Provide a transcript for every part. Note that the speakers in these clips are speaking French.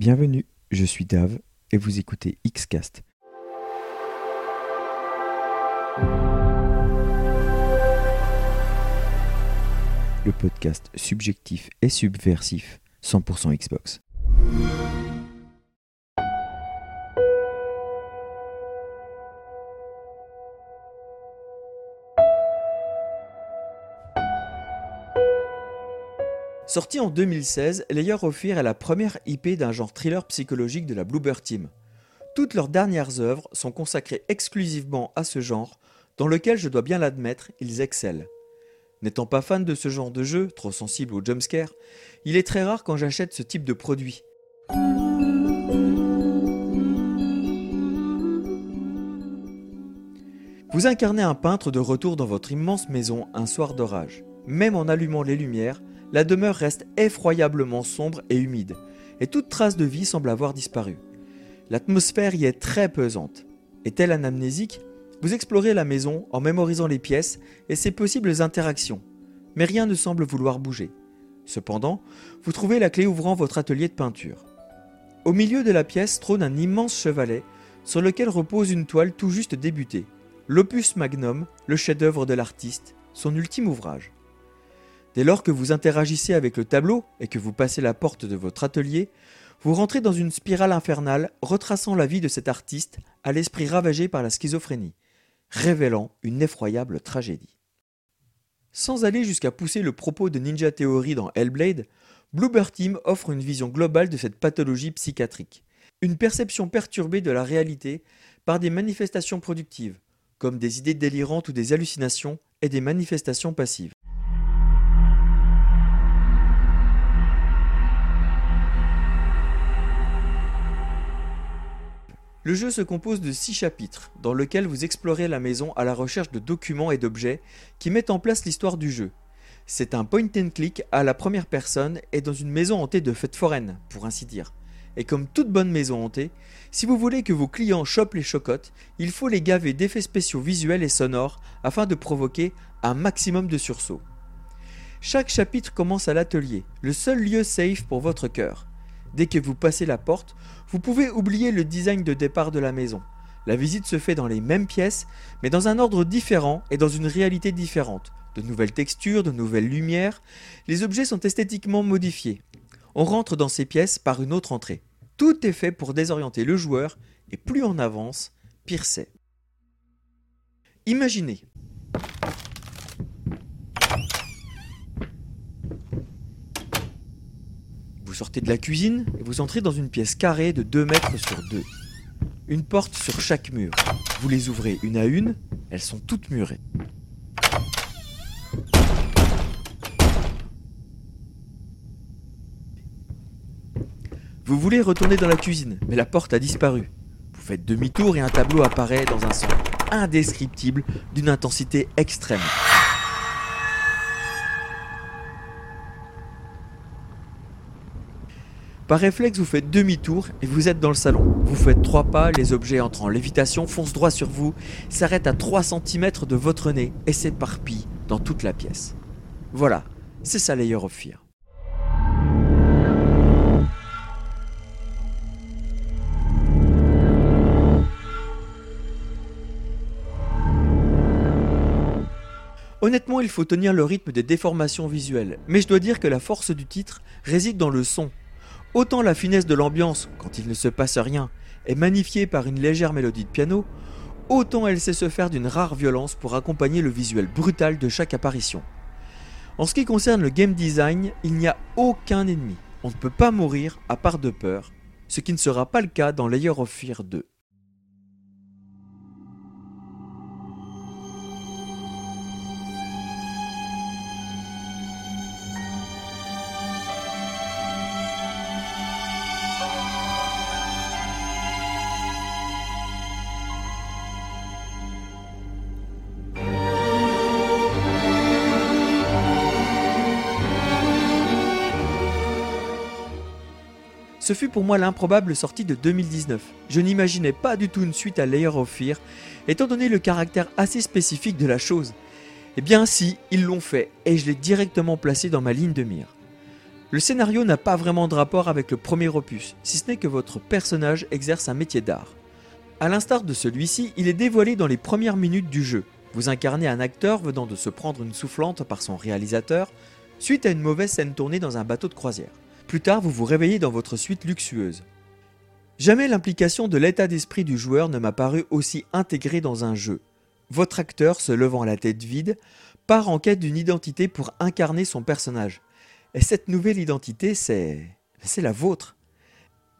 Bienvenue, je suis Dave et vous écoutez Xcast. Le podcast subjectif et subversif 100% Xbox. Sortie en 2016, Layer of Fear est la première IP d'un genre thriller psychologique de la Bluebird Team. Toutes leurs dernières œuvres sont consacrées exclusivement à ce genre, dans lequel, je dois bien l'admettre, ils excellent. N'étant pas fan de ce genre de jeu, trop sensible aux jumpscares, il est très rare quand j'achète ce type de produit. Vous incarnez un peintre de retour dans votre immense maison un soir d'orage. Même en allumant les lumières, la demeure reste effroyablement sombre et humide, et toute trace de vie semble avoir disparu. L'atmosphère y est très pesante. Est-elle anamnésique? Vous explorez la maison en mémorisant les pièces et ses possibles interactions, mais rien ne semble vouloir bouger. Cependant, vous trouvez la clé ouvrant votre atelier de peinture. Au milieu de la pièce trône un immense chevalet sur lequel repose une toile tout juste débutée, l'opus magnum, le chef-d'œuvre de l'artiste, son ultime ouvrage. Dès lors que vous interagissez avec le tableau et que vous passez la porte de votre atelier, vous rentrez dans une spirale infernale retraçant la vie de cet artiste à l'esprit ravagé par la schizophrénie, révélant une effroyable tragédie. Sans aller jusqu'à pousser le propos de Ninja Theory dans Hellblade, Bluebird Team offre une vision globale de cette pathologie psychiatrique, une perception perturbée de la réalité par des manifestations productives, comme des idées délirantes ou des hallucinations et des manifestations passives. Le jeu se compose de 6 chapitres, dans lesquels vous explorez la maison à la recherche de documents et d'objets qui mettent en place l'histoire du jeu. C'est un point and click à la première personne et dans une maison hantée de fêtes foraines, pour ainsi dire. Et comme toute bonne maison hantée, si vous voulez que vos clients chopent les chocottes, il faut les gaver d'effets spéciaux visuels et sonores afin de provoquer un maximum de sursauts. Chaque chapitre commence à l'atelier, le seul lieu safe pour votre cœur. Dès que vous passez la porte, vous pouvez oublier le design de départ de la maison. La visite se fait dans les mêmes pièces, mais dans un ordre différent et dans une réalité différente. De nouvelles textures, de nouvelles lumières, les objets sont esthétiquement modifiés. On rentre dans ces pièces par une autre entrée. Tout est fait pour désorienter le joueur, et plus on avance, pire c'est. Imaginez, sortez de la cuisine et vous entrez dans une pièce carrée de 2 mètres sur 2. Une porte sur chaque mur. Vous les ouvrez une à une, elles sont toutes murées. Vous voulez retourner dans la cuisine, mais la porte a disparu. Vous faites demi-tour et un tableau apparaît dans un sens indescriptible d'une intensité extrême. Par réflexe, vous faites demi-tour et vous êtes dans le salon. Vous faites trois pas, les objets entrent en lévitation, foncent droit sur vous, s'arrêtent à 3 cm de votre nez et s'éparpillent dans toute la pièce. Voilà, c'est ça Layer of Fear. Honnêtement, il faut tenir le rythme des déformations visuelles, mais je dois dire que la force du titre réside dans le son, Autant la finesse de l'ambiance, quand il ne se passe rien, est magnifiée par une légère mélodie de piano, autant elle sait se faire d'une rare violence pour accompagner le visuel brutal de chaque apparition. En ce qui concerne le game design, il n'y a aucun ennemi. On ne peut pas mourir à part de peur, ce qui ne sera pas le cas dans Layer of Fear 2. Ce fut pour moi l'improbable sortie de 2019. Je n'imaginais pas du tout une suite à Layer of Fear, étant donné le caractère assez spécifique de la chose. Eh bien si, ils l'ont fait, et je l'ai directement placé dans ma ligne de mire. Le scénario n'a pas vraiment de rapport avec le premier opus, si ce n'est que votre personnage exerce un métier d'art. A l'instar de celui-ci, il est dévoilé dans les premières minutes du jeu. Vous incarnez un acteur venant de se prendre une soufflante par son réalisateur suite à une mauvaise scène tournée dans un bateau de croisière. Plus tard, vous vous réveillez dans votre suite luxueuse. Jamais l'implication de l'état d'esprit du joueur ne m'a paru aussi intégrée dans un jeu. Votre acteur, se levant la tête vide, part en quête d'une identité pour incarner son personnage. Et cette nouvelle identité, c'est. c'est la vôtre.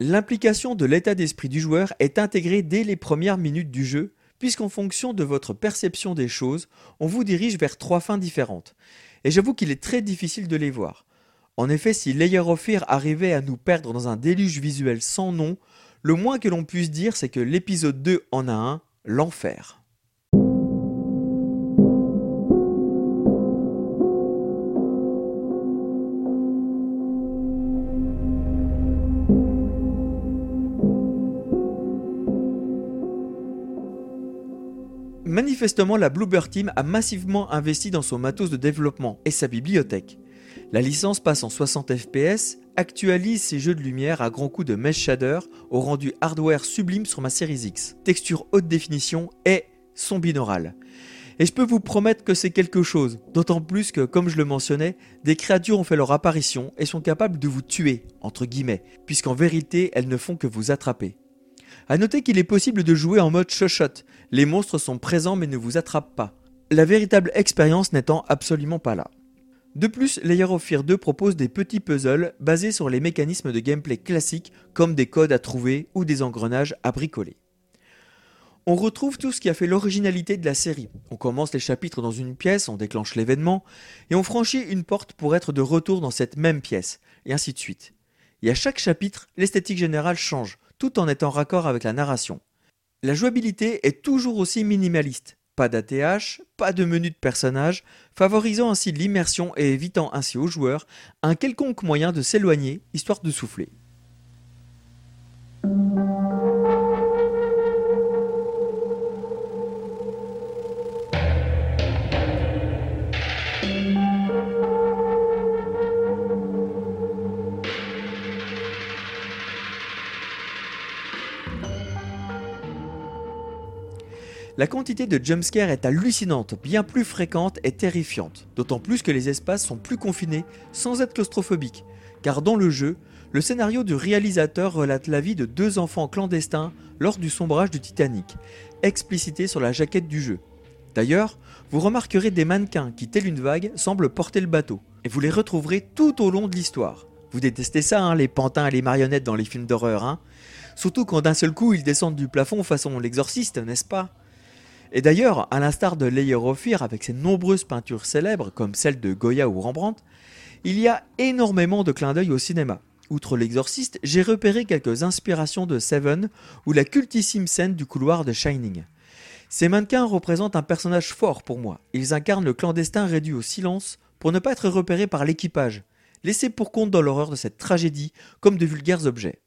L'implication de l'état d'esprit du joueur est intégrée dès les premières minutes du jeu, puisqu'en fonction de votre perception des choses, on vous dirige vers trois fins différentes. Et j'avoue qu'il est très difficile de les voir. En effet, si Layer of Fear arrivait à nous perdre dans un déluge visuel sans nom, le moins que l'on puisse dire, c'est que l'épisode 2 en a un, l'enfer. Manifestement, la Bluebird Team a massivement investi dans son matos de développement et sa bibliothèque. La licence passe en 60 fps, actualise ses jeux de lumière à grands coups de mesh shader au rendu hardware sublime sur ma Series X, texture haute définition et son binaural. Et je peux vous promettre que c'est quelque chose, d'autant plus que, comme je le mentionnais, des créatures ont fait leur apparition et sont capables de vous tuer, entre guillemets, puisqu'en vérité elles ne font que vous attraper. A noter qu'il est possible de jouer en mode shot, les monstres sont présents mais ne vous attrapent pas. La véritable expérience n'étant absolument pas là. De plus, Layer of Fear 2 propose des petits puzzles basés sur les mécanismes de gameplay classiques comme des codes à trouver ou des engrenages à bricoler. On retrouve tout ce qui a fait l'originalité de la série. On commence les chapitres dans une pièce, on déclenche l'événement, et on franchit une porte pour être de retour dans cette même pièce, et ainsi de suite. Et à chaque chapitre, l'esthétique générale change, tout en étant raccord avec la narration. La jouabilité est toujours aussi minimaliste, pas d'ATH, pas de menu de personnage, favorisant ainsi l'immersion et évitant ainsi aux joueurs un quelconque moyen de s'éloigner, histoire de souffler. La quantité de jumpscares est hallucinante, bien plus fréquente et terrifiante, d'autant plus que les espaces sont plus confinés sans être claustrophobiques, car dans le jeu, le scénario du réalisateur relate la vie de deux enfants clandestins lors du sombrage du Titanic, explicité sur la jaquette du jeu. D'ailleurs, vous remarquerez des mannequins qui, tel une vague, semblent porter le bateau, et vous les retrouverez tout au long de l'histoire. Vous détestez ça, hein, les pantins et les marionnettes dans les films d'horreur, hein Surtout quand d'un seul coup ils descendent du plafond façon l'exorciste, n'est-ce pas? Et d'ailleurs, à l'instar de Fear avec ses nombreuses peintures célèbres comme celles de Goya ou Rembrandt, il y a énormément de clins d'œil au cinéma. Outre l'exorciste, j'ai repéré quelques inspirations de Seven ou la cultissime scène du couloir de Shining. Ces mannequins représentent un personnage fort pour moi. Ils incarnent le clandestin réduit au silence pour ne pas être repéré par l'équipage, laissé pour compte dans l'horreur de cette tragédie comme de vulgaires objets.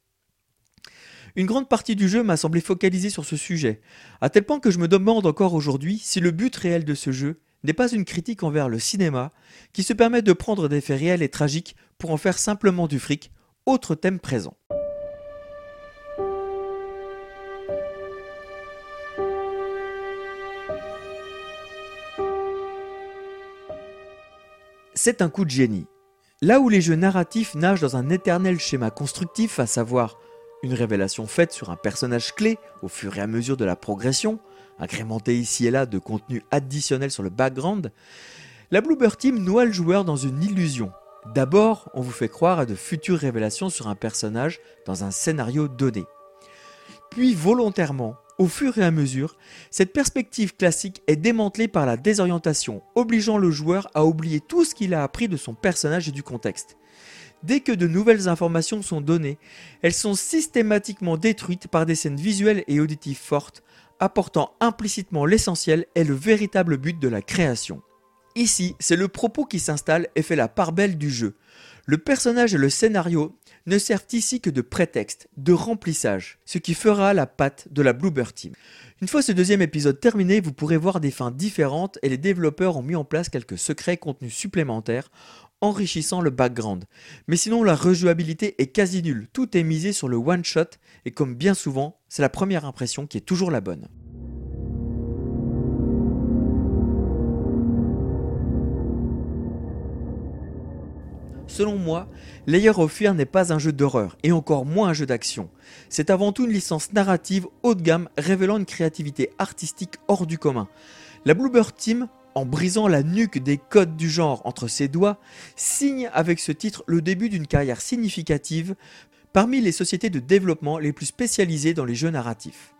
Une grande partie du jeu m'a semblé focalisée sur ce sujet, à tel point que je me demande encore aujourd'hui si le but réel de ce jeu n'est pas une critique envers le cinéma, qui se permet de prendre des faits réels et tragiques pour en faire simplement du fric, autre thème présent. C'est un coup de génie. Là où les jeux narratifs nagent dans un éternel schéma constructif, à savoir une révélation faite sur un personnage clé au fur et à mesure de la progression, agrémentée ici et là de contenu additionnel sur le background, la Bluebird Team noie le joueur dans une illusion. D'abord, on vous fait croire à de futures révélations sur un personnage dans un scénario donné. Puis volontairement, au fur et à mesure, cette perspective classique est démantelée par la désorientation, obligeant le joueur à oublier tout ce qu'il a appris de son personnage et du contexte. Dès que de nouvelles informations sont données, elles sont systématiquement détruites par des scènes visuelles et auditives fortes, apportant implicitement l'essentiel et le véritable but de la création. Ici, c'est le propos qui s'installe et fait la part belle du jeu. Le personnage et le scénario ne servent ici que de prétexte, de remplissage, ce qui fera la patte de la Bluebird Team. Une fois ce deuxième épisode terminé, vous pourrez voir des fins différentes et les développeurs ont mis en place quelques secrets contenus supplémentaires enrichissant le background. Mais sinon, la rejouabilité est quasi nulle. Tout est misé sur le one-shot et comme bien souvent, c'est la première impression qui est toujours la bonne. Selon moi, Layer of Fear n'est pas un jeu d'horreur, et encore moins un jeu d'action. C'est avant tout une licence narrative haut de gamme révélant une créativité artistique hors du commun. La Bluebird Team, en brisant la nuque des codes du genre entre ses doigts, signe avec ce titre le début d'une carrière significative parmi les sociétés de développement les plus spécialisées dans les jeux narratifs.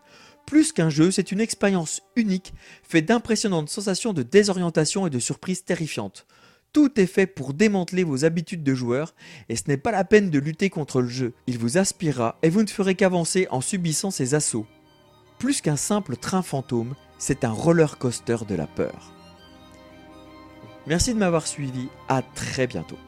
Plus qu'un jeu, c'est une expérience unique, faite d'impressionnantes sensations de désorientation et de surprises terrifiantes. Tout est fait pour démanteler vos habitudes de joueur et ce n'est pas la peine de lutter contre le jeu. Il vous aspirera et vous ne ferez qu'avancer en subissant ses assauts. Plus qu'un simple train fantôme, c'est un roller coaster de la peur. Merci de m'avoir suivi, à très bientôt.